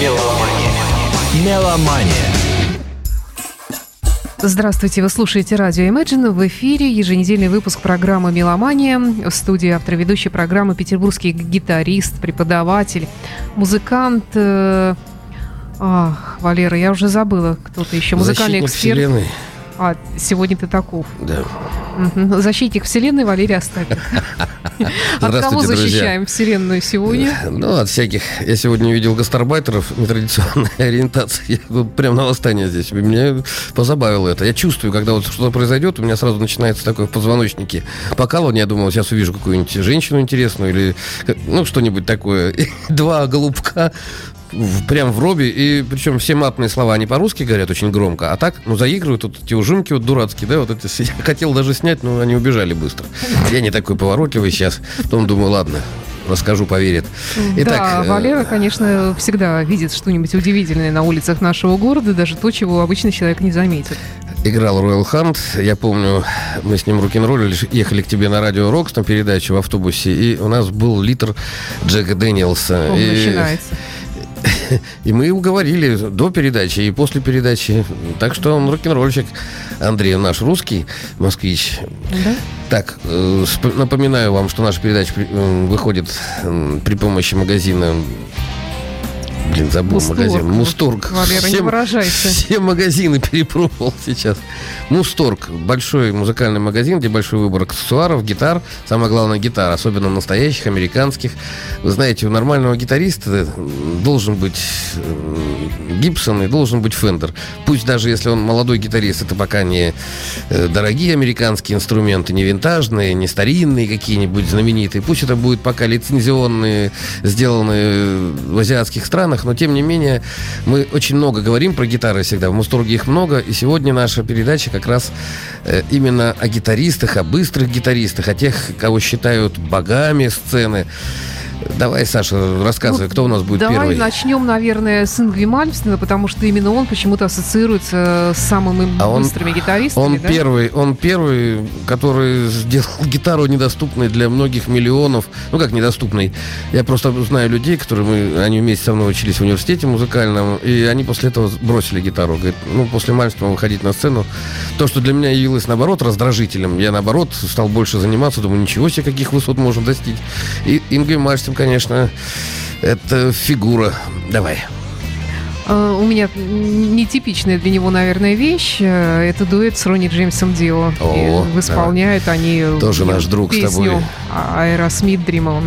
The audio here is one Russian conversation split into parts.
Меломания. Меломания. Здравствуйте, вы слушаете радио Imagine. В эфире еженедельный выпуск программы «Меломания». В студии автор ведущей программы петербургский гитарист, преподаватель, музыкант. Э, ах, Валера, я уже забыла, кто-то еще. Музыкальный Защитник эксперт. Вселенной. А, сегодня ты таков. Да. Мгм. Защитник Вселенной Валерий Остапенко. От кого защищаем Вселенную сегодня? Ну, от всяких. Я сегодня увидел гастарбайтеров нетрадиционной ориентации. Прям на восстание здесь. Меня позабавило это. Я чувствую, когда вот что-то произойдет, у меня сразу начинается такое в позвоночнике покалывание. Я думал, сейчас увижу какую-нибудь женщину интересную или ну что-нибудь такое. Два голубка в- прям в робе, и причем все матные слова, они по-русски говорят очень громко, а так, ну, заигрывают вот эти ужимки вот дурацкие, да, вот эти, я хотел даже снять, но они убежали быстро. Я не такой поворотливый сейчас, потом думаю, ладно, расскажу, поверит. да, э, Валера, конечно, всегда видит что-нибудь удивительное на улицах нашего города, даже то, чего обычный человек не заметит. играл Роyal Hunt. Я помню, мы с ним рок-н-роллили, ехали к тебе на радио Рокс на передачу в автобусе, и у нас был литр Джека Дэниелса. Он и, начинается. и мы уговорили до передачи и после передачи. Так что он рок-н-ролльщик. Андрей наш русский, москвич. Да? Так, э, напоминаю вам, что наша передача м, выходит при помощи магазина... Блин, забыл Мусторг. магазин. Мусторг. Валера, не выражайся. Все магазины перепробовал сейчас. Мусторг. Большой музыкальный магазин, где большой выбор аксессуаров, гитар. Самое главное, гитар. Особенно настоящих, американских. Вы знаете, у нормального гитариста м, должен быть м, Гибсон и должен быть Фендер. Пусть даже если он молодой гитарист, это пока не э, дорогие американские инструменты, не винтажные, не старинные какие-нибудь знаменитые. Пусть это будет пока лицензионные, сделанные в азиатских странах, но тем не менее мы очень много говорим про гитары всегда. В Мусторге их много, и сегодня наша передача как раз э, именно о гитаристах, о быстрых гитаристах, о тех, кого считают богами сцены. Давай, Саша, рассказывай, Ну, кто у нас будет Давай первый. начнем, наверное, с Ингви Мальмстена, потому что именно он почему-то ассоциируется с самыми А он- быстрыми гитаристами. Он да? первый, он первый, который сделал гитару недоступной для многих миллионов. Ну как недоступной? Я просто знаю людей, которые мы, они вместе со мной учились в университете музыкальном, и они после этого бросили гитару. Говорит, ну после Мальмстена выходить на сцену. То, что для меня явилось наоборот раздражителем, я наоборот стал больше заниматься, думаю, ничего себе, каких высот можно достичь. И Ингви Мальмстен, конечно, это фигура. Давай. Э, У меня нетипичная для него, наверное, вещь. Э, Это дуэт с Ронни Джеймсом Дио. О, И исполняют они Тоже наш друг с песню тобой. Aerosmith Dream On.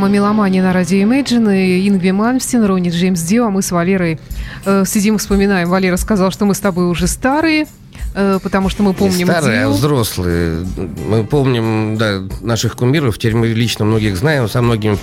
Программа «Меломания» на радио Imagine. И Ингви Мальмстин, Ронни Джеймс Дио, а мы с Валерой э, сидим, вспоминаем. Валера сказал, что мы с тобой уже старые. Э, потому что мы помним... Не старые, а взрослые. Мы помним, да, наших кумиров, теперь мы лично многих знаем, со многими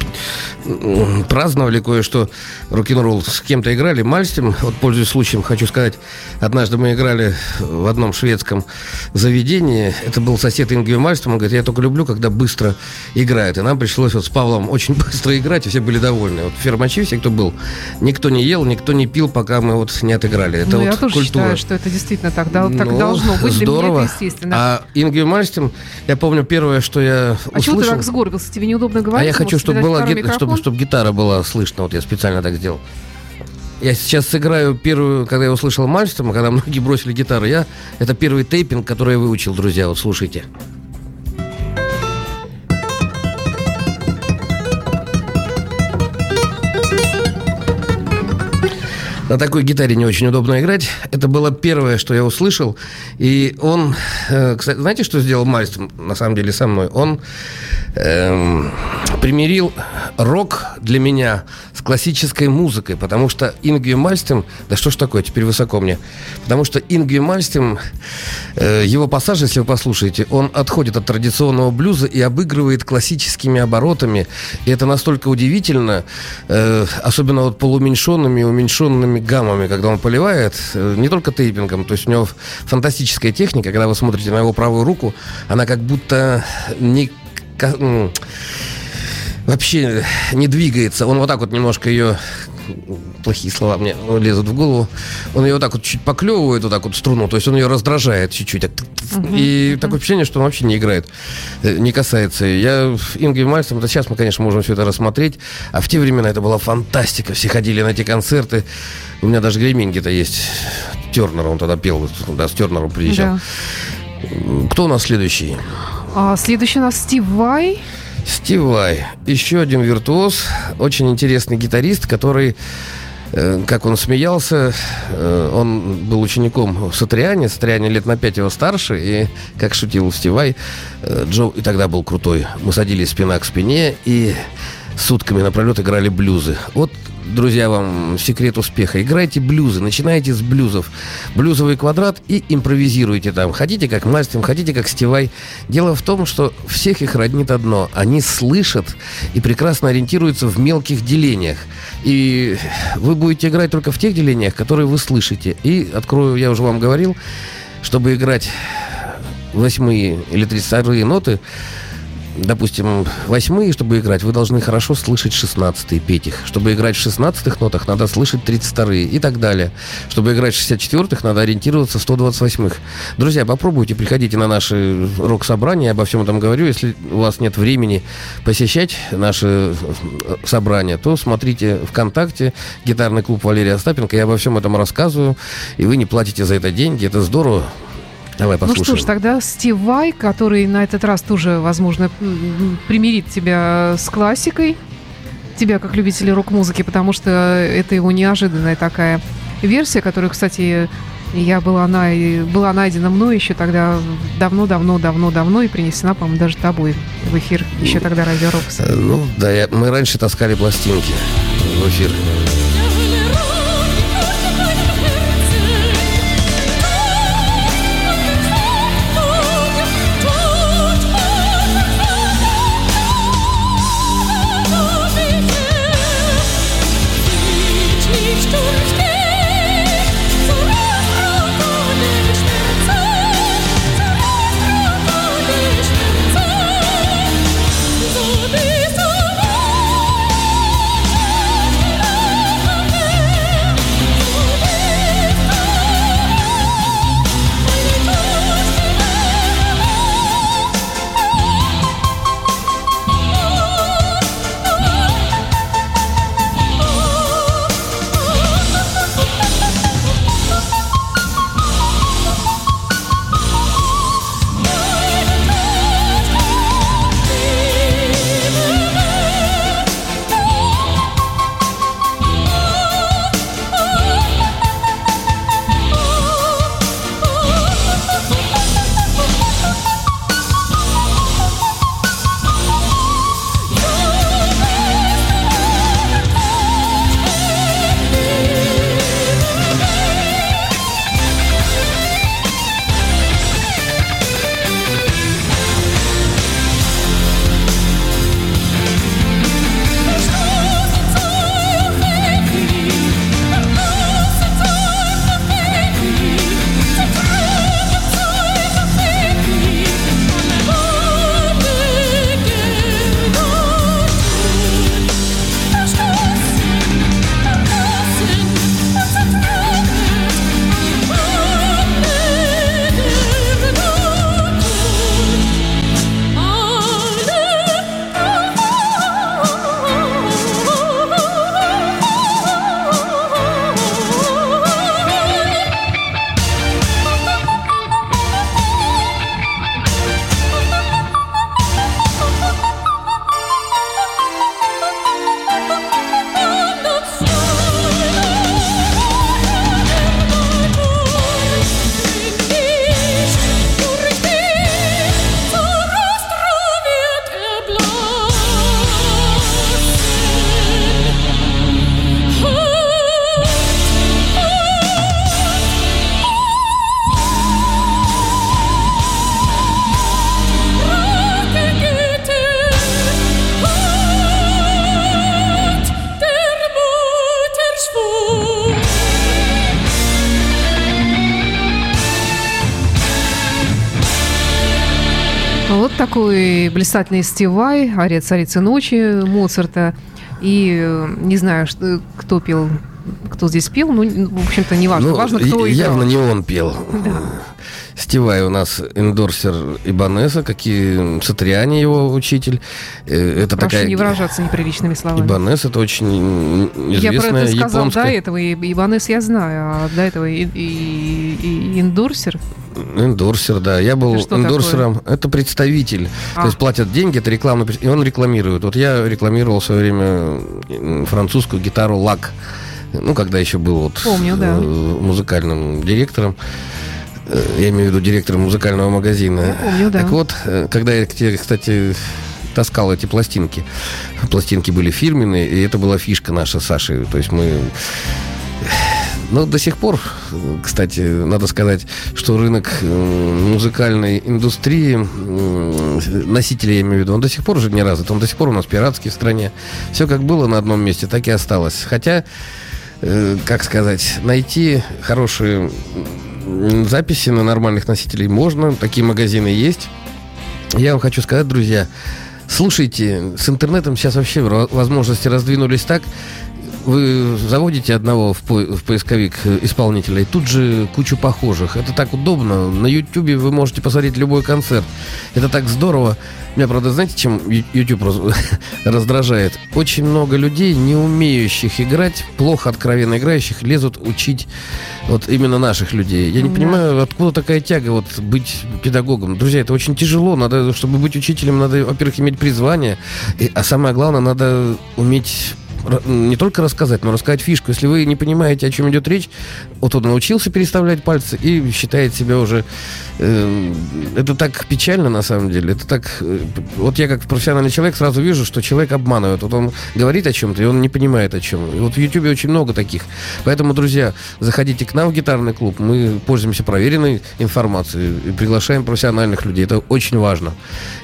праздновали кое-что, рок-н-ролл с кем-то играли. Мальстем, вот пользуясь случаем, хочу сказать, однажды мы играли в одном шведском заведении, это был сосед Ингви Мальстем, он говорит, я только люблю, когда быстро играют. И нам пришлось вот с Павлом очень быстро играть, и все были довольны. Вот фермачи все, кто был, никто не ел, никто не пил, пока мы вот не отыграли. Это ну, вот я тоже культура. считаю, что это действительно так, да, так Ну, должно быть. Для Здорово. меня это естественно. А Ингви Мальстин, я помню первое, что я А чего ты услышал. так сгорбился? Тебе неудобно а говорить? я хочу, чтобы была второй ги- чтобы, чтобы гитара была слышна. Вот я специально так сделал. Я сейчас сыграю первую, когда я услышал Мальстрома, когда многие бросили гитару, я это первый тейпинг, который я выучил, друзья. Вот слушайте. На такой гитаре не очень удобно играть. Это было первое, что я услышал. И он, э, кстати, знаете, что сделал Мальстром, на самом деле, со мной? Он эм, примирил рок для меня с классической музыкой, потому что Ингви Мальстем, да что ж такое, теперь высоко мне, потому что Ингви Мальстем, э, его пассаж, если вы послушаете, он отходит от традиционного блюза и обыгрывает классическими оборотами, и это настолько удивительно, э, особенно вот полууменьшенными и уменьшенными гаммами, когда он поливает, э, не только тейпингом, то есть у него фантастическая техника, когда вы смотрите на его правую руку, она как будто не вообще не двигается. Он вот так вот немножко ее плохие слова мне лезут в голову. Он ее вот так вот чуть поклевывает, вот так вот струну, то есть он ее раздражает чуть-чуть. так И такое впечатление, что он вообще не играет, э, не касается. Я Ингви Мальцем, это сейчас мы, конечно, можем все это рассмотреть, а в те времена это была фантастика. Все ходили на эти концерты. У меня даже греминги-то есть. Тернер, он тогда пел, да, с Тернером приезжал. Да. Кто у нас следующий? А следующий у нас Стив Вай. Стив Вай, еще один виртуоз, очень интересный гитарист, который, э, как он смеялся, э, он был учеником в Сатриане, Сатриане лет на пять его старше, и, как шутил Стив Вай, э, Джо и тогда был крутой. Мы садились спина к спине и сутками напролет играли блюзы. Вот, друзья, вам секрет успеха. Играйте блюзы, начинайте с блюзов. Блюзовый квадрат и импровизируйте там. Хотите как Мальстим, хотите как Стивай. Дело в том, что всех их роднит одно. Они слышат и прекрасно ориентируются в мелких делениях. И вы будете играть только в тех делениях, которые вы слышите. И, открою, я уже вам говорил, чтобы играть восьмые или тридцатые ноты, допустим, восьмые, чтобы играть, вы должны хорошо слышать шестнадцатые, петь их. Чтобы играть в шестнадцатых нотах, надо слышать тридцать вторые и так далее. Чтобы играть в шестьдесят четвертых, надо ориентироваться в 128-х. Друзья, попробуйте, приходите на наши рок-собрания, обо всем этом говорю. Если у вас нет времени посещать наши э, собрания, то смотрите ВКонтакте, гитарный клуб Валерия Остапенко, я обо всем этом рассказываю, и вы не платите за это деньги, это здорово. Давай Ну послушаем. что ж, тогда Стив Вай, который на этот раз тоже, возможно, примирит тебя с классикой, тебя как любителя рок-музыки, потому что это его неожиданная такая версия, которую, кстати, я была, на... была найдена мной еще тогда давно-давно-давно-давно и принесена, по-моему, даже тобой в эфир еще тогда Радио Рокс. Э, Ну, да, я- мы раньше таскали пластинки в эфир. Блистательный стивай, ария царицы ночи Моцарта. И э, не знаю, что, кто пел, кто здесь пел, ну, в общем-то, не важно. Ну, важно, кто играл. явно не он пел. Стивай у нас эндорсер Ибанеса, как и Сатриани его учитель. Э, Это Прошу такая... не выражаться неприличными словами. Ибанес это очень м, Я про известная это сказал японская... до этого, и Ибанес я знаю, а до этого и, и- и Индорсер. Эндорсер, да. Я был Это эндорсером. Это представитель. А. То есть платят деньги, это рекламный... пред- И он рекламирует. Вот я рекламировал в свое время французскую гитару Лак. Ну, когда еще был вот Помню, да. э, музыкальным директором. Э, Я имею в виду директором музыкального магазина. помню, да. Так вот, э, когда я кстати, таскал эти пластинки, пластинки были фирменные, и это была фишка наша с Сашей. То есть мы но до сих пор, кстати, надо сказать, что рынок э, музыкальной индустрии, носителей, я имею в виду, он до сих пор же не развит. Он до сих пор у нас пиратский в стране. Все как было на одном месте, так и осталось. Хотя, э, как сказать, найти хорошие записи на нормальных носителей можно. Такие магазины есть. Я вам хочу сказать, друзья, слушайте, с интернетом сейчас вообще возможности раздвинулись так. Вы заводите одного в, по- в поисковик исполнителя, и тут же кучу похожих. Это так удобно. На Ютубе вы можете посмотреть любой концерт. Это так здорово. Меня, правда, знаете, чем YouTube раз- раздражает? Очень много людей, не умеющих играть, плохо откровенно играющих, лезут учить вот именно наших людей. Я не Да. понимаю, откуда такая тяга вот быть педагогом. Друзья, это очень тяжело. Надо, чтобы быть учителем, надо, во-первых, иметь призвание, и- а самое главное, надо уметь не только рассказать, но рассказать фишку. Если вы не понимаете, о чем идет речь, вот он научился переставлять пальцы и считает себя уже... э, это так печально, на самом деле. Это так... э, вот я как профессиональный человек сразу вижу, что человек обманывает. Вот он говорит о чем-то, и он не понимает о чем. И вот в Ютубе очень много таких. Поэтому, друзья, заходите к нам в гитарный клуб. Мы пользуемся проверенной информацией и приглашаем профессиональных людей. Это очень важно.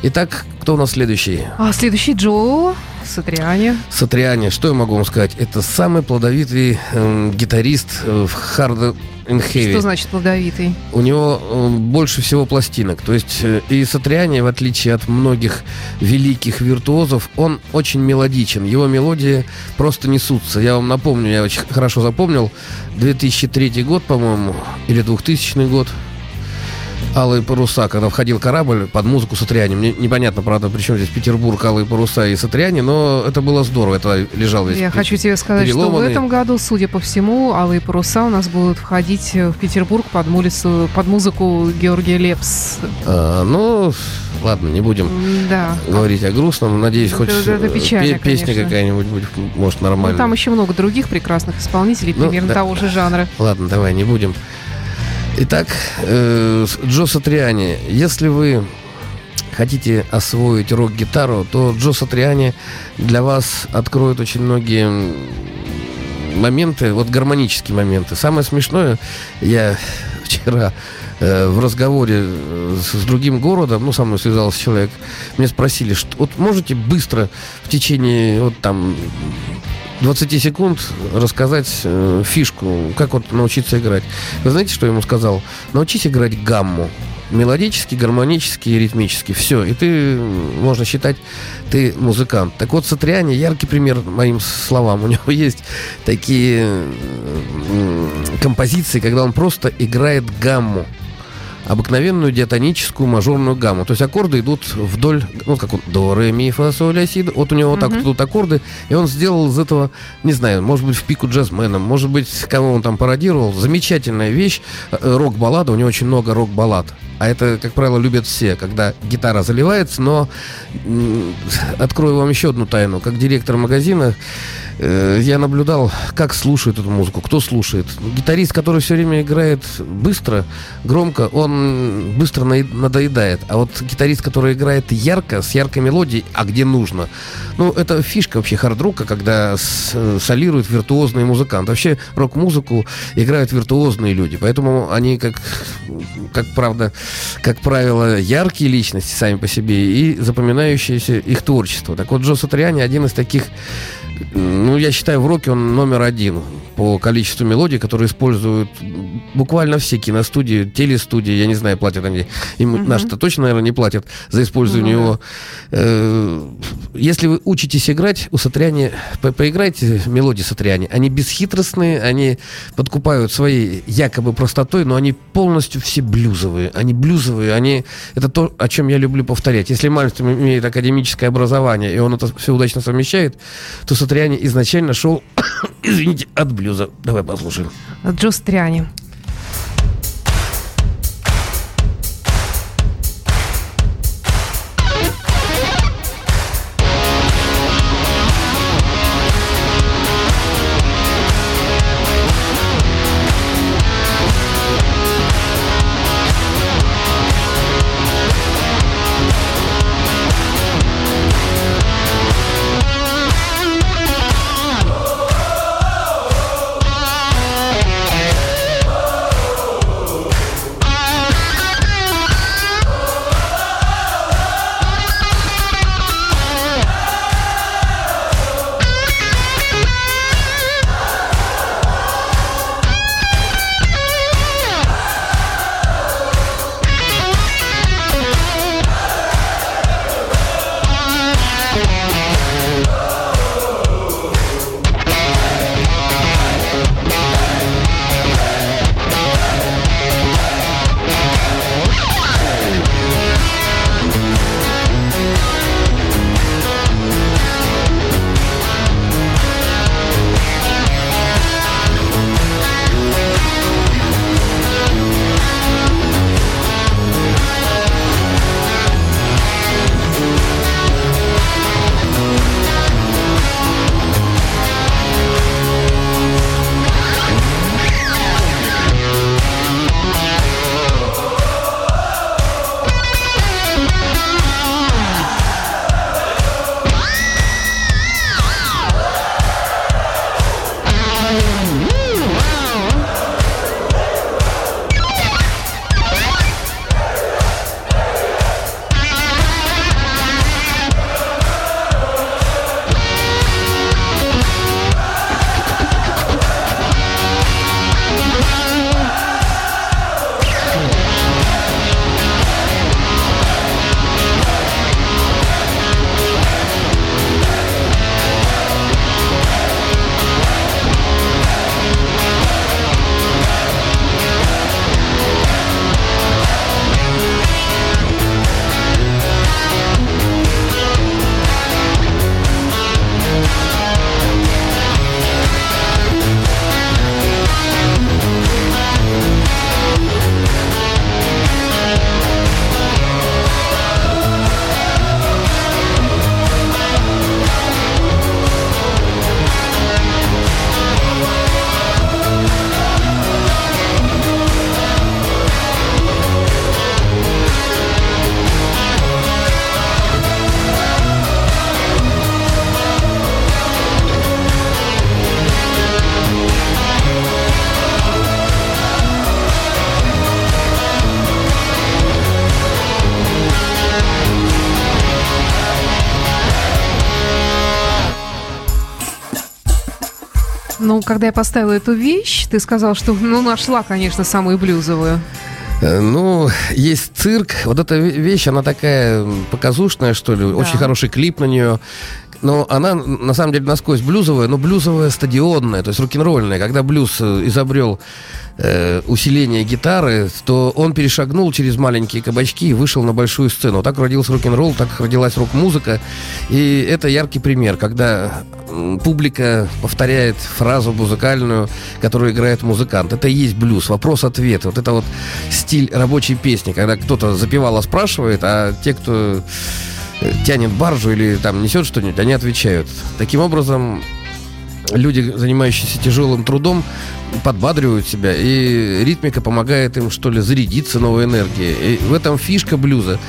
Итак, кто у нас следующий? А следующий Джо Сатриани. Сатриани, что я могу вам сказать? Это самый плодовитый эм, гитарист э, в Hard and Heavy. Что значит плодовитый? У него э, больше всего пластинок. То есть э, и Сатриани, в отличие от многих великих виртуозов, он очень мелодичен. Его мелодии просто несутся. Я вам напомню, я очень хорошо запомнил, 2003 год, по-моему, или 2000 год. Алые паруса, когда входил корабль под музыку Сатриани. Мне непонятно, правда, причем здесь Петербург, Алые паруса и Сатриани, но это было здорово. Это лежал весь Я пе- хочу тебе сказать, что в этом году, судя по всему, алые паруса у нас будут входить в Петербург под, мулицу- под музыку Георгия Лепс. А, ну, ладно, не будем Да. говорить о грустном. Надеюсь, Это- хоть это э, печально, пе- песня конечно. какая-нибудь будет, может, Ну, нормальная. там еще много других прекрасных исполнителей, Ну, примерно да. того же жанра. Ладно, давай, не будем. Итак, э, Джо Сатриани. Если вы хотите освоить рок-гитару, то Джо Сатриани для вас откроет очень многие моменты, вот гармонические моменты. Самое смешное, я вчера э, в разговоре с, с другим городом, ну, со мной связался человек, мне спросили, что вот можете быстро в течение вот там 20 секунд рассказать э, фишку, как вот научиться играть. Вы знаете, что я ему сказал? Научись играть гамму. Мелодически, гармонически и ритмически. Все. И ты, можно считать, ты музыкант. Так вот, Сатриани яркий пример моим словам. У него есть такие композиции, когда он просто играет гамму обыкновенную диатоническую мажорную гамму. То есть аккорды идут вдоль, ну, как он, до, ре, ми, фа, соль, ля, си. Вот у него вот так вот идут аккорды, и он сделал из этого, не знаю, может быть, в пику джазмена, может быть, кого он там пародировал. Замечательная вещь, э, рок-баллада, у него очень много рок-баллад. А это, как правило, любят все, когда гитара заливается, но открою вам еще одну тайну. Как директор магазина я наблюдал, как слушают эту музыку, кто слушает. Гитарист, который все время играет быстро, громко, он быстро надоедает. А вот гитарист, который играет ярко, с яркой мелодией, а где нужно. Ну, это фишка вообще хард-рока, когда с- э, солирует виртуозный музыкант. Вообще рок-музыку играют виртуозные люди, поэтому они, как, как правда, как правило, яркие личности сами по себе и запоминающиеся их творчество. Так вот, Джо Сатриани один из таких ну, я считаю, в роке он номер один по количеству мелодий, которые используют буквально все киностудии, телестудии, я не знаю, платят они. Им Мгм. наши-то точно, наверное, не платят за использование да. его. Э, Если вы учитесь играть, у Сатриани, по- поиграйте мелодии Сатриани. Они бесхитростные, они подкупают своей якобы простотой, но они полностью все блюзовые. Они блюзовые, они... Это то, о чем я люблю повторять. Если мальчик имеет академическое образование, и он это все удачно совмещает, то Сатриани изначально шел, извините, от блюза. Давай послушаем. Джо Сатриани. Ну, когда я поставила эту вещь, ты сказал, что, ну, нашла, конечно, самую блюзовую. Э, Ну, есть цирк. Вот эта ве- вещь, она такая показушная, что ли. Очень хороший клип на нее. Но она, на самом деле, насквозь блюзовая, но блюзовая стадионная, то есть рок-н-ролльная. Когда блюз э, изобрел э, усиление гитары, то он перешагнул через маленькие кабачки и вышел на большую сцену. Так родился рок-н-ролл, так родилась рок-музыка. И это яркий пример, когда публика повторяет фразу музыкальную, которую играет музыкант. Это и есть блюз, вопрос-ответ. Вот это вот стиль рабочей песни, когда кто-то запевало спрашивает, а те, кто тянет баржу или там несет что-нибудь, они отвечают. Таким образом, люди, занимающиеся тяжелым трудом, подбадривают себя, и ритмика помогает им, что ли, зарядиться новой энергией. И в этом фишка блюза.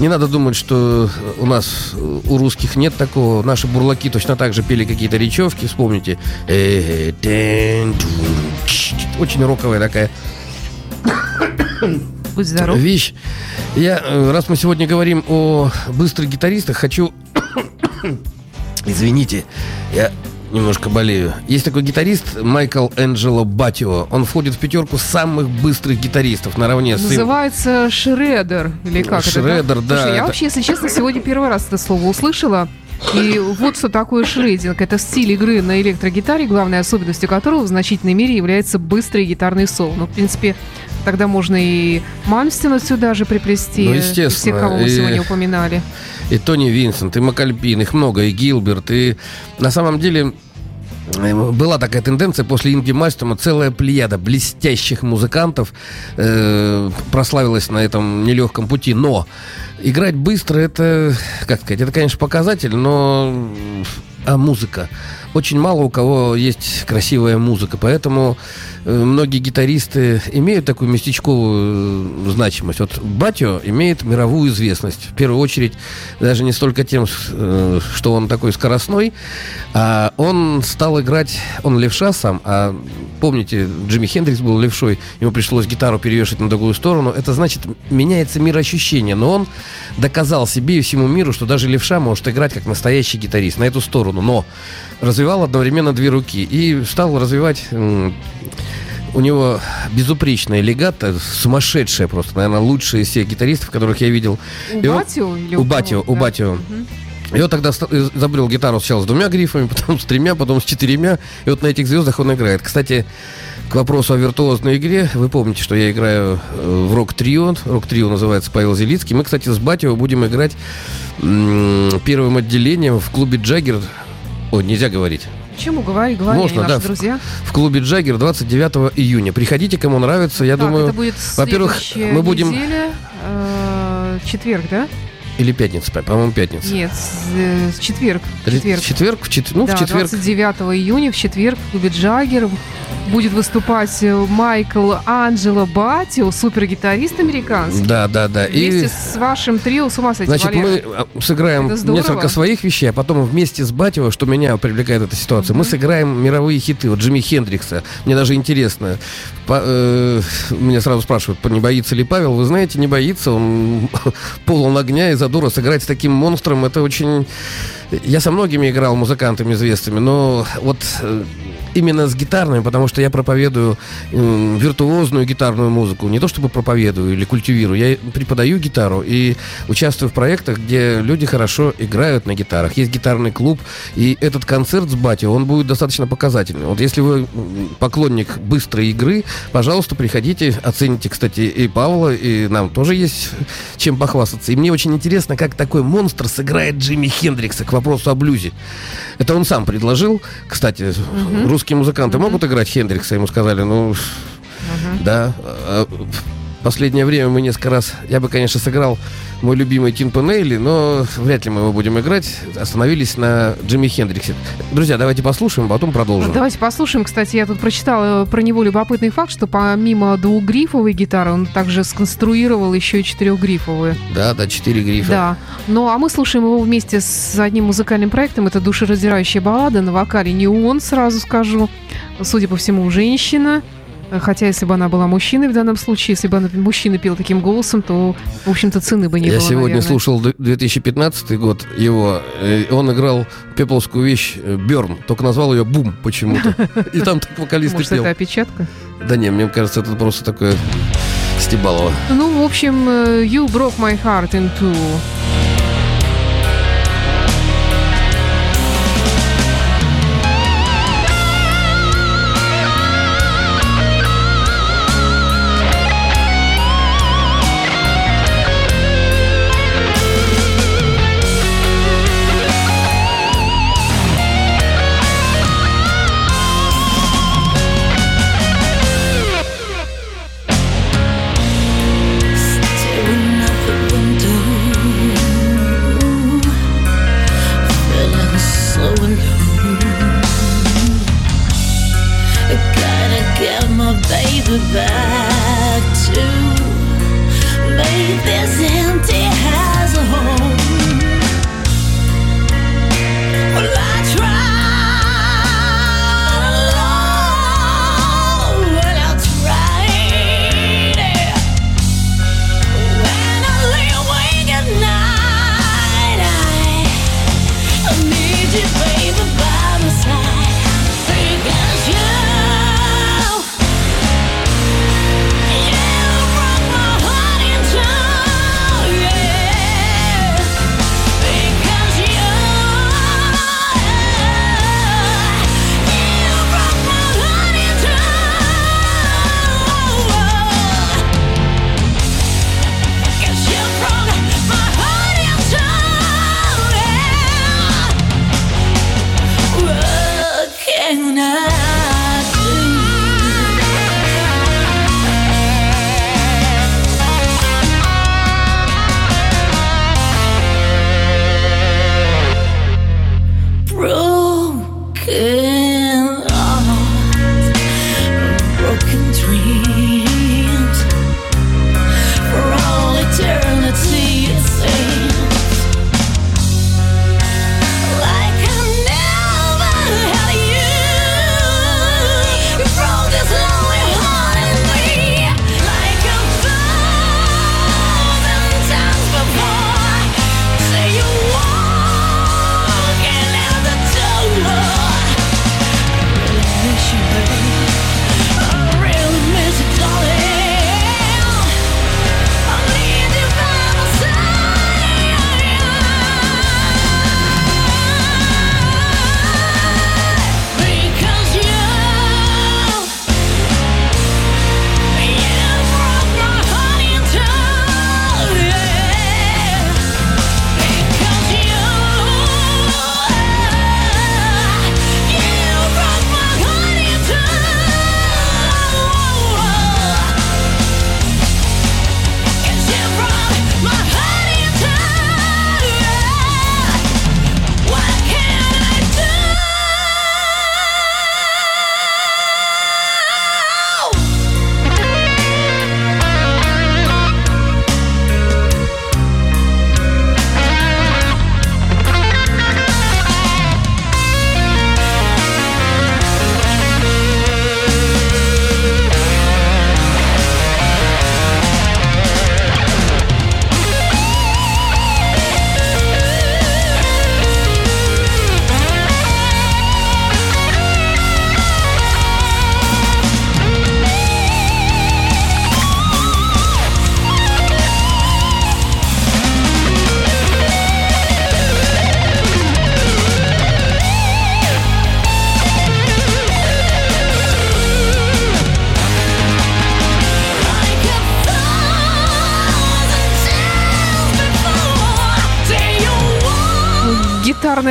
Не надо думать, что у нас, э, у русских нет такого. Наши бурлаки точно так же пели какие-то речевки, вспомните. Э, чш. Очень роковая такая Будь здоров. Вещь. Я, э, раз мы сегодня говорим о быстрых гитаристах, хочу... Извините, я немножко болею. Есть такой гитарист Майкл Энджело Батио. Он входит в пятерку самых быстрых гитаристов наравне с... Называется Шредер, или как это? Шредер, да, Слушай, я это- вообще, если честно, сегодня первый раз это слово услышала. И вот что такое шрединг. Это стиль игры на электрогитаре, главной особенностью которого в значительной мере является быстрый гитарный соло. Ну, в принципе, тогда можно и Мальмстена сюда же приплести. Ну, э, естественно, Всех, кого мы и- сегодня упоминали. И Тони Винсент, и Макальпин, их много, и Гилберт. И на самом деле была такая тенденция после Инги Мальстома, целая плеяда блестящих музыкантов э, прославилась на этом нелегком пути. Но играть быстро, это, как сказать, это, конечно, показатель, но а музыка. Очень мало у кого есть красивая музыка, поэтому э, многие гитаристы имеют такую местечковую э, значимость. Вот Батио имеет мировую известность. В первую очередь, даже не столько тем, э, что он такой скоростной, а он стал играть, он левша сам, а помните, Джимми Хендрикс был левшой, ему пришлось гитару перевешивать на другую сторону. Это значит, меняется мироощущение, но он доказал себе и всему миру, что даже левша может играть как настоящий гитарист на эту сторону, но развивал одновременно две руки и стал развивать у него безупречная легата, сумасшедшая просто, наверное, лучшая из всех гитаристов, которых я видел. У И он- Батио или у? Батио, у. Батио. Мгм. И он тогда изобрел гитару сначала с двумя грифами, потом с тремя, потом с четырьмя. И вот на этих звездах он играет. Кстати, к вопросу о виртуозной игре, вы помните, что я играю э, в рок-трио. Рок-трио называется Павел Зелицкий. Мы, кстати, с Батио будем играть первым отделением в клубе Джаггер. Ой, нельзя говорить. Чему говори, говори, Можно, да. друзья. В клубе Джаггер 29 июня. Приходите, кому нравится. Я так, думаю, во-первых, мы будем- неделя, э, четверг, да? Или пятница, по-моему, пятница. Нет, э, четверг. Четверг. Четверг, в чет- ну, да, в четверг 29 июня в четверг в клубе Джаггер будет выступать э, Майкл Анджело Батио, супергитарист американский. Да, да, да. Вместе с вашим трио, с ума сойти, Значит, Валера. мы а, сыграем несколько своих вещей, а потом вместе с Батио, что меня привлекает эта ситуация, мы сыграем мировые хиты. Вот Джимми Хендрикса. Мне даже интересно. По- э, меня сразу спрашивают, не боится ли Павел? Вы знаете, не боится. Он полон огня и задора. Сыграть с таким монстром, это очень... Я со многими играл музыкантами известными, но вот э, именно с гитарными, потому что я проповедую м, виртуозную гитарную музыку. Не то чтобы проповедую или культивирую, я преподаю гитару и участвую в проектах, где люди хорошо играют на гитарах. Есть гитарный клуб, и этот концерт с Бати, он будет достаточно показательный. Вот если вы поклонник быстрой игры, пожалуйста, приходите, оцените, кстати, и Павла, и нам тоже есть чем похвастаться. И мне очень интересно, как такой монстр сыграет Джимми Хендрикса к вопросу о блюзе. Это он сам предложил. Кстати, русские музыканты могут играть Хендрикса? Ему сказали, ну, да. Последнее время мы несколько раз... Я бы, конечно, сыграл мой любимый Тин Панелли, но вряд ли мы его будем играть. Остановились на Джимми Хендриксе. Друзья, давайте послушаем, потом продолжим. Давайте послушаем. Кстати, я тут прочитала про него любопытный факт, что помимо двухгрифовой гитары он также сконструировал еще и четырехгрифовую. Да, да, четыре грифа. Да. Ну, а мы слушаем его вместе с одним музыкальным проектом. Это душераздирающая баллада. На вокале не он, сразу скажу. Судя по всему, женщина. Хотя, если бы она была мужчиной в данном случае, если бы она, мужчина пел таким голосом, то, в общем-то, цены бы не Я было, сегодня наверное. слушал д- 2015 год его. э, Он играл пепловскую вещь Берн, только назвал ее Бум почему-то. И там так вокалист Может, пел. это опечатка? Да не, мне кажется, это просто такое стебалово. Ну, в общем, э, You Broke My Heart in Two.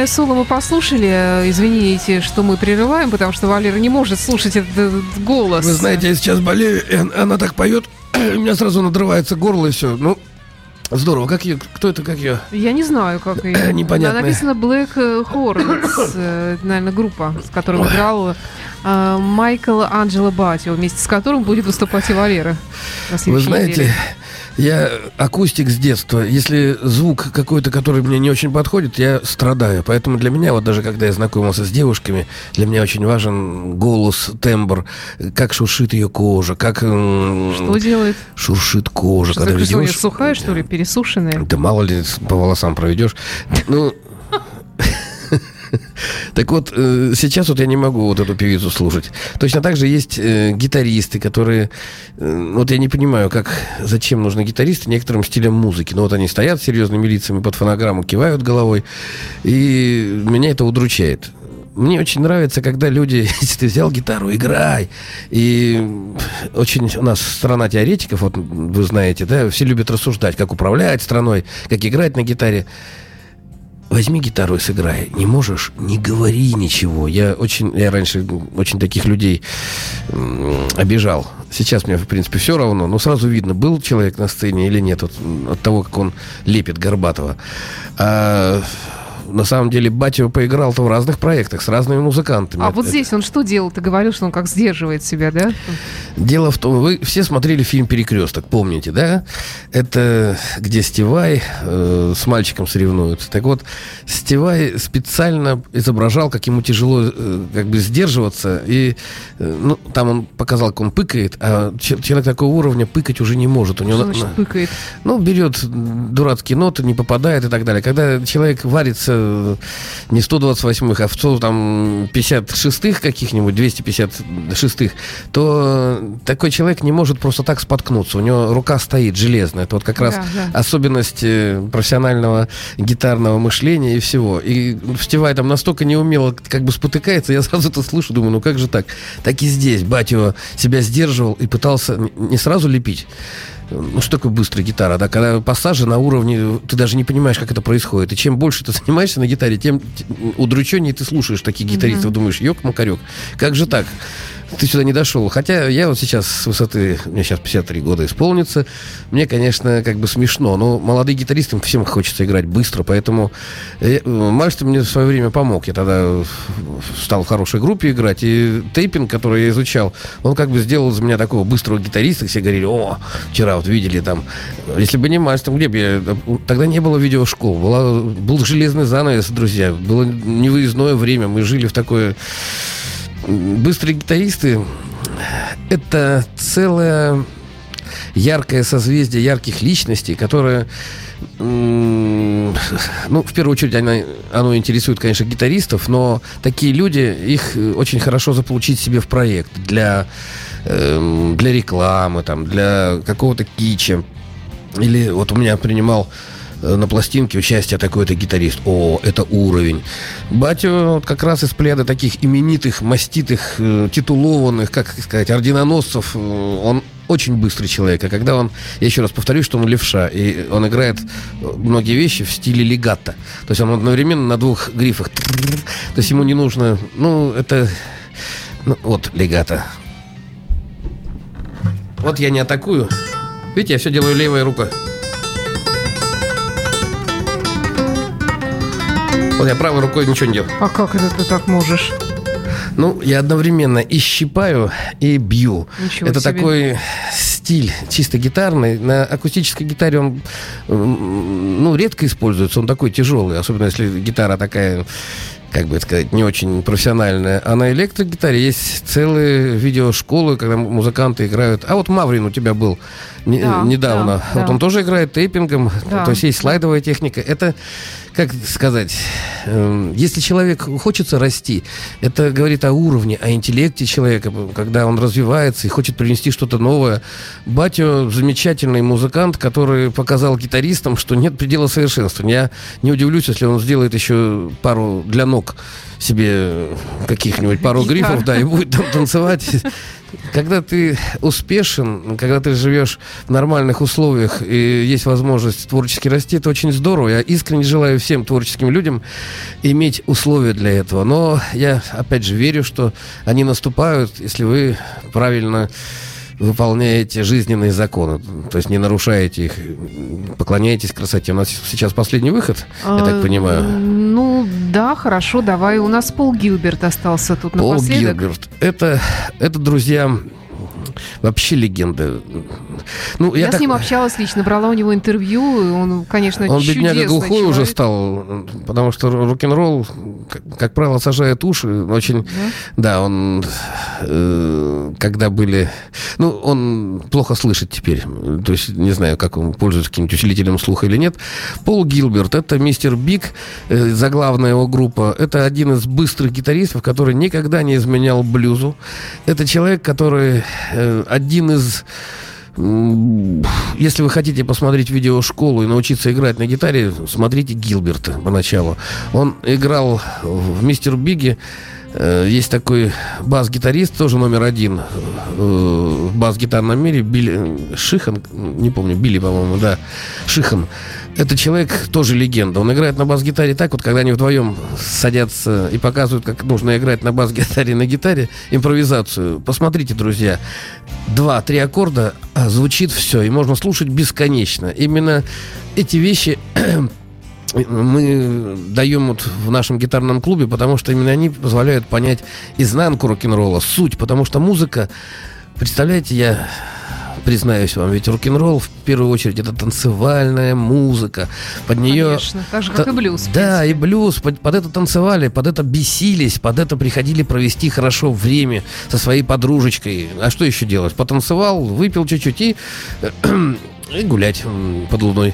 Соло мы послушали. Извините, что мы прерываем, потому что Валера не может слушать этот, этот голос. Вы знаете, я сейчас болею, и он- она так поет, у меня сразу надрывается горло и все. Ну, здорово. Как ее, кто это, как ее? Я не знаю, как ее. Непонятно. Написано Black Hornets, э, наверное, группа, с которой играл э, Майкл Анджело Батио, вместе с которым будет выступать и Валера. Вы знаете, неделе. я акустик с детства. Если звук какой-то, который мне не очень подходит, я страдаю. Поэтому для меня, вот даже когда я знакомился с девушками, для меня очень важен голос, тембр, как шуршит ее кожа, как Что делает? шуршит кожа. Что, когда ведешь. сухая, что ли, пересушенная? Да мало ли по волосам проведешь. Ну, так вот, э, сейчас вот я не могу вот эту певицу слушать. Точно так же есть э, гитаристы, которые... э, вот я не понимаю, как, зачем нужны гитаристы некоторым стилям музыки. Ну вот они стоят серьезными лицами под фонограмму, кивают головой, и меня это удручает. Мне очень нравится, когда люди, если ты взял гитару, играй. И очень у нас страна теоретиков, вот вы знаете, да, все любят рассуждать, как управлять страной, как играть на гитаре. Возьми гитару и сыграй. Не можешь, не говори ничего. Я очень, я раньше очень таких людей обижал. Сейчас мне, в принципе, все равно. Но сразу видно, был человек на сцене или нет, от, от того, как он лепит Горбатова. А на самом деле Батио поиграл-то в разных проектах с разными музыкантами. А вот здесь он что делал? Ты говорил, что он как сдерживает себя, да? Дело в том, вы все смотрели фильм «Перекресток», помните, да? Это где Стивай э, с мальчиком соревнуются. Так вот, Стивай специально изображал, как ему тяжело э, как бы сдерживаться. И э, ну, там он показал, как он пыкает, а че- человек такого уровня пыкать уже не может. У него Что на- значит на- пыкает? ну, берет дурацкие ноты, не попадает и так далее. Когда человек варится э, не 128-х, а в 100, там 56-х каких-нибудь, 256-х, то такой человек не может просто так споткнуться. У него рука стоит железная. Это вот как раз Да, да. особенность э, профессионального гитарного мышления и всего. И Стивай там настолько неумело как бы спотыкается, я сразу это слышу, думаю, ну как же так? Так и здесь батю себя сдерживал и пытался не сразу лепить. Ну, что такое быстрая гитара, да? Когда пассажи на уровне, ты даже не понимаешь, как это происходит. И чем больше ты занимаешься на гитаре, тем удрученнее ты слушаешь таких гитаристов, думаешь, ёк-макарёк, как же так? Ты сюда не дошел. Хотя я вот сейчас с высоты, мне сейчас 53 года исполнится, мне, конечно, как бы смешно, но молодые гитаристам всем хочется играть быстро, поэтому э, Мальстер мне в свое время помог. Я тогда стал в хорошей группе играть, и тейпинг, который я изучал, он как бы сделал из меня такого быстрого гитариста. Все говорили, о, вчера вот видели там. Если бы не Мальстер, где бы я... Тогда не было видеошкол, была, был железный занавес, друзья, было невыездное время, мы жили в такое... Быстрые гитаристы — это целая яркое созвездие ярких личностей, которые, м, ну, в первую очередь, оно, оно интересует, конечно, гитаристов, но такие люди, их очень хорошо заполучить себе в проект для, эм, для рекламы, там, для какого-то кича. Или вот у меня принимал на пластинке участие такой-то гитарист. О, это уровень. Батю вот как раз из плеяда таких именитых, маститых, э, титулованных, как сказать, орденоносцев. э, Он очень быстрый человек. А когда он, я еще раз повторюсь, что он левша, и он играет э, многие вещи в стиле легатто. То есть он одновременно на двух грифах. То есть ему не нужно, ну, это, ну, вот, легато. Вот я не атакую. Видите, я все делаю левой рукой. Вот я правой рукой ничего не делаю. А как это ты так можешь? Ну, я одновременно и щипаю, и бью. Ничего Это себе. такой стиль чисто гитарный. На акустической гитаре он ну, редко используется. Он такой тяжелый, особенно если гитара такая как бы сказать, не очень профессиональная. А на электрогитаре есть целые видеошколы, когда музыканты играют. А вот Маврин у тебя был не- Да, недавно. да, вот да. он тоже играет тейпингом. Да. То есть есть слайдовая техника. Это, как сказать, эм, если человек хочется расти, это говорит о уровне, о интеллекте человека, когда он развивается и хочет принести что-то новое. Батю замечательный музыкант, который показал гитаристам, что нет предела совершенства. Я не удивлюсь, если он сделает еще пару для ног себе каких-нибудь пару Гитару. грифов, да, и будет там танцевать. Когда ты успешен, когда ты живешь в нормальных условиях и есть возможность творчески расти, это очень здорово. Я искренне желаю всем творческим людям иметь условия для этого. Но я, опять же, верю, что они наступают, если вы правильно выполняете жизненные законы, то есть не нарушаете их, поклоняетесь красоте. У нас сейчас последний выход, я так А, понимаю. Ну, да, хорошо, давай. У нас Пол Гилберт остался тут Пол напоследок. Гилберт. Это, это, друзья, вообще легенда. Ну, Я, я, так- с ним общалась лично, брала у него интервью, и он, конечно, Он, бедняга, глухой уже человек. стал, потому что рок-н-ролл, как, как правило, сажает уши. Очень, да, он, э, когда были... Ну, он плохо слышит теперь. То есть, не знаю, как он пользуется каким-нибудь усилителем слуха или нет. Пол Гилберт, это мистер Биг, э, заглавная его группа. Это один из быстрых гитаристов, который никогда не изменял блюзу. Это человек, который э, один из Если вы хотите посмотреть видеошколу и научиться играть на гитаре, смотрите Гилберта поначалу. Он играл в Мистер Биге. Э, Есть такой бас-гитарист, тоже номер один э, в бас-гитарном мире, Билли Шихан, не помню, Билли, по-моему, да, Шихан. Это человек тоже легенда. Он играет на бас-гитаре так, вот когда они вдвоем садятся и показывают, как нужно играть на бас-гитаре на гитаре, импровизацию. Посмотрите, друзья, два-три аккорда, а звучит все, и можно слушать бесконечно. Именно эти вещи мы даем вот в нашем гитарном клубе, потому что именно они позволяют понять изнанку рок-н-ролла, суть, потому что музыка, представляете, я признаюсь вам, ведь рок-н-ролл в первую очередь это танцевальная музыка, под нее... Конечно, так же, как и блюз. Да, и блюз. Под, под это танцевали, под это бесились, под это приходили провести хорошо время со своей подружечкой. А что еще делать? Потанцевал, выпил чуть-чуть и, и гулять под луной.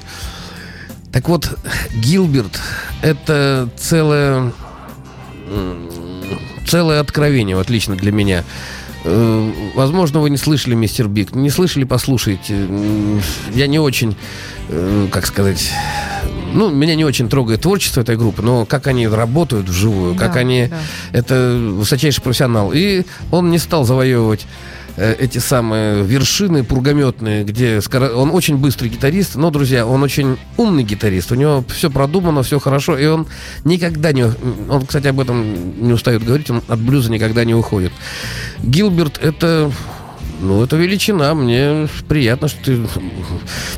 Так вот, Гилберт — это целое, целое откровение, вот лично для меня. Э, Возможно, вы не слышали «Мистер Биг». Не слышали, послушайте. Я не очень, э, как сказать... Ну, меня не очень трогает творчество этой группы, но как они работают вживую, как Да, они... да. Это высочайший профессионал. И он не стал завоевывать эти самые вершины пургометные, где скоро... он очень быстрый гитарист, но, друзья, он очень умный гитарист. У него все продумано, все хорошо, и он никогда не... Он, кстати, об этом не устает говорить, он от блюза никогда не уходит. Гилберт — это... Ну, это величина. Мне приятно, что ты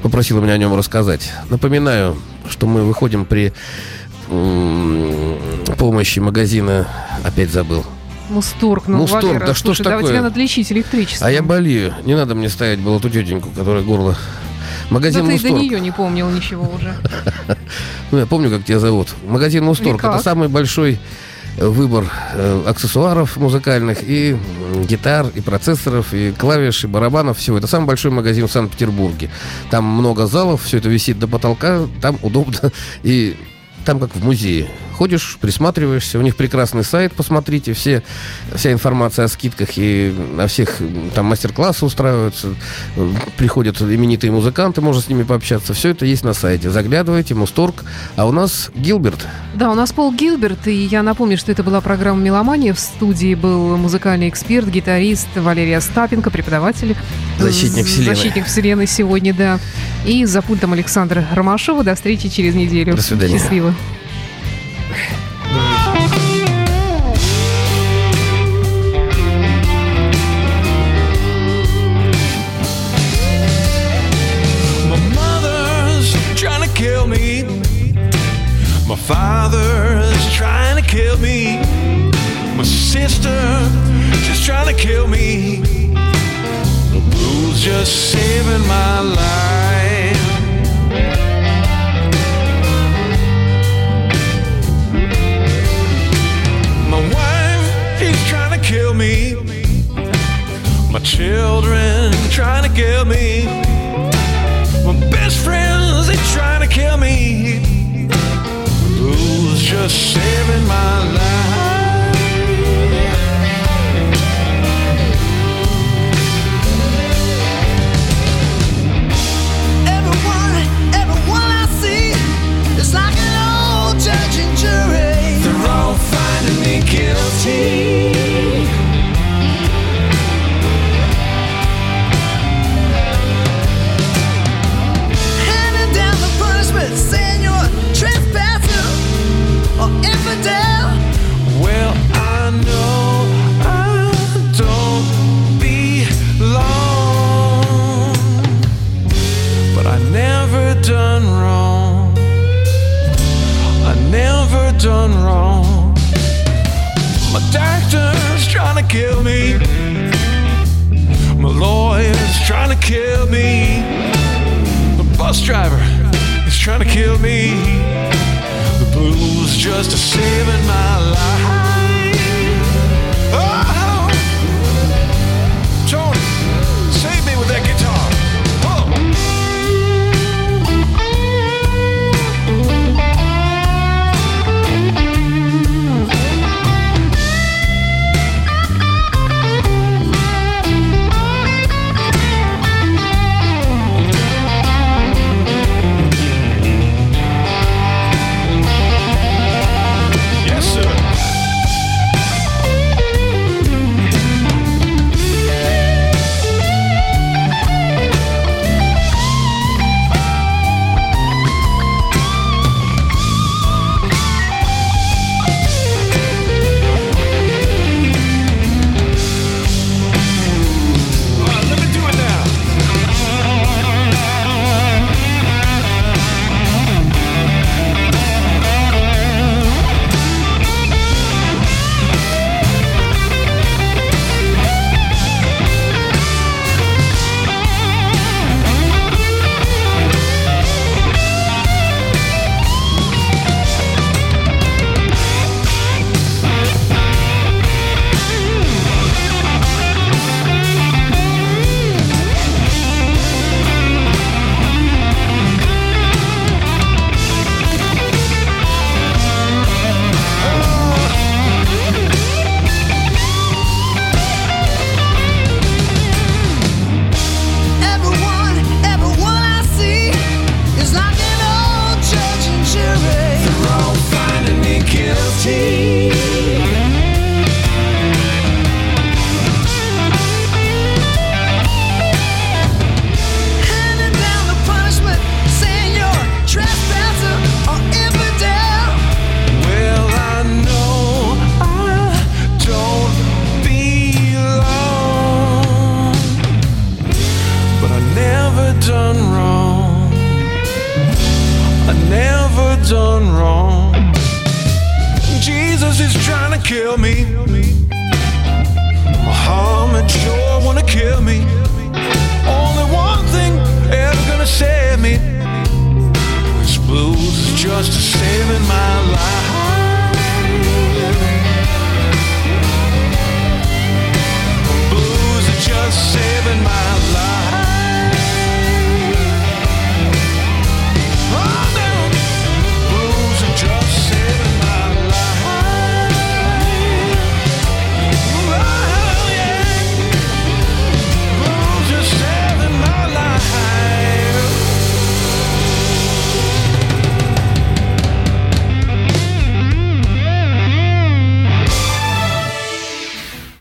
попросила меня о нем рассказать. Напоминаю, что мы выходим при помощи магазина... Опять забыл. Мусторг, ну, Мусторг, Валера, да что ж слушай, давай такое? тебя надо лечить электричеством. А я болею. Не надо мне ставить было ту тетеньку, которая горло... Да Магазин ты и до Мусторг. нее не помнил ничего уже. Ну, я помню, как тебя зовут. Магазин Мусторг. Это самый большой э, выбор э, аксессуаров музыкальных и гитар, и процессоров, и клавиш, и барабанов, всего. Это самый большой магазин в Санкт-Петербурге. Там много залов, все это висит до потолка, там удобно. И там как в музее. Ходишь, присматриваешься, у них прекрасный сайт, посмотрите, все, вся информация о скидках и на всех там мастер-классы устраиваются, э, приходят именитые музыканты, можно с ними пообщаться, все это есть на сайте. Заглядывайте, Мусторг, а у нас Гилберт. Да, у нас Пол Гилберт, и я напомню, что это была программа «Меломания». В студии был музыкальный эксперт, гитарист Валерий Остапенко, преподаватель. Защитник З- вселенной. Защитник вселенной сегодня, да. И за пультом Александра Ромашова. До встречи через неделю. До свидания. Счастливо. My mother's trying to kill me. My father's trying to kill me. My sister just trying to kill me. The blues just saving my life. Children trying to kill me. My best friends, they trying to kill me. Blues just saving my life. trying to kill me. The blues just a saving my life.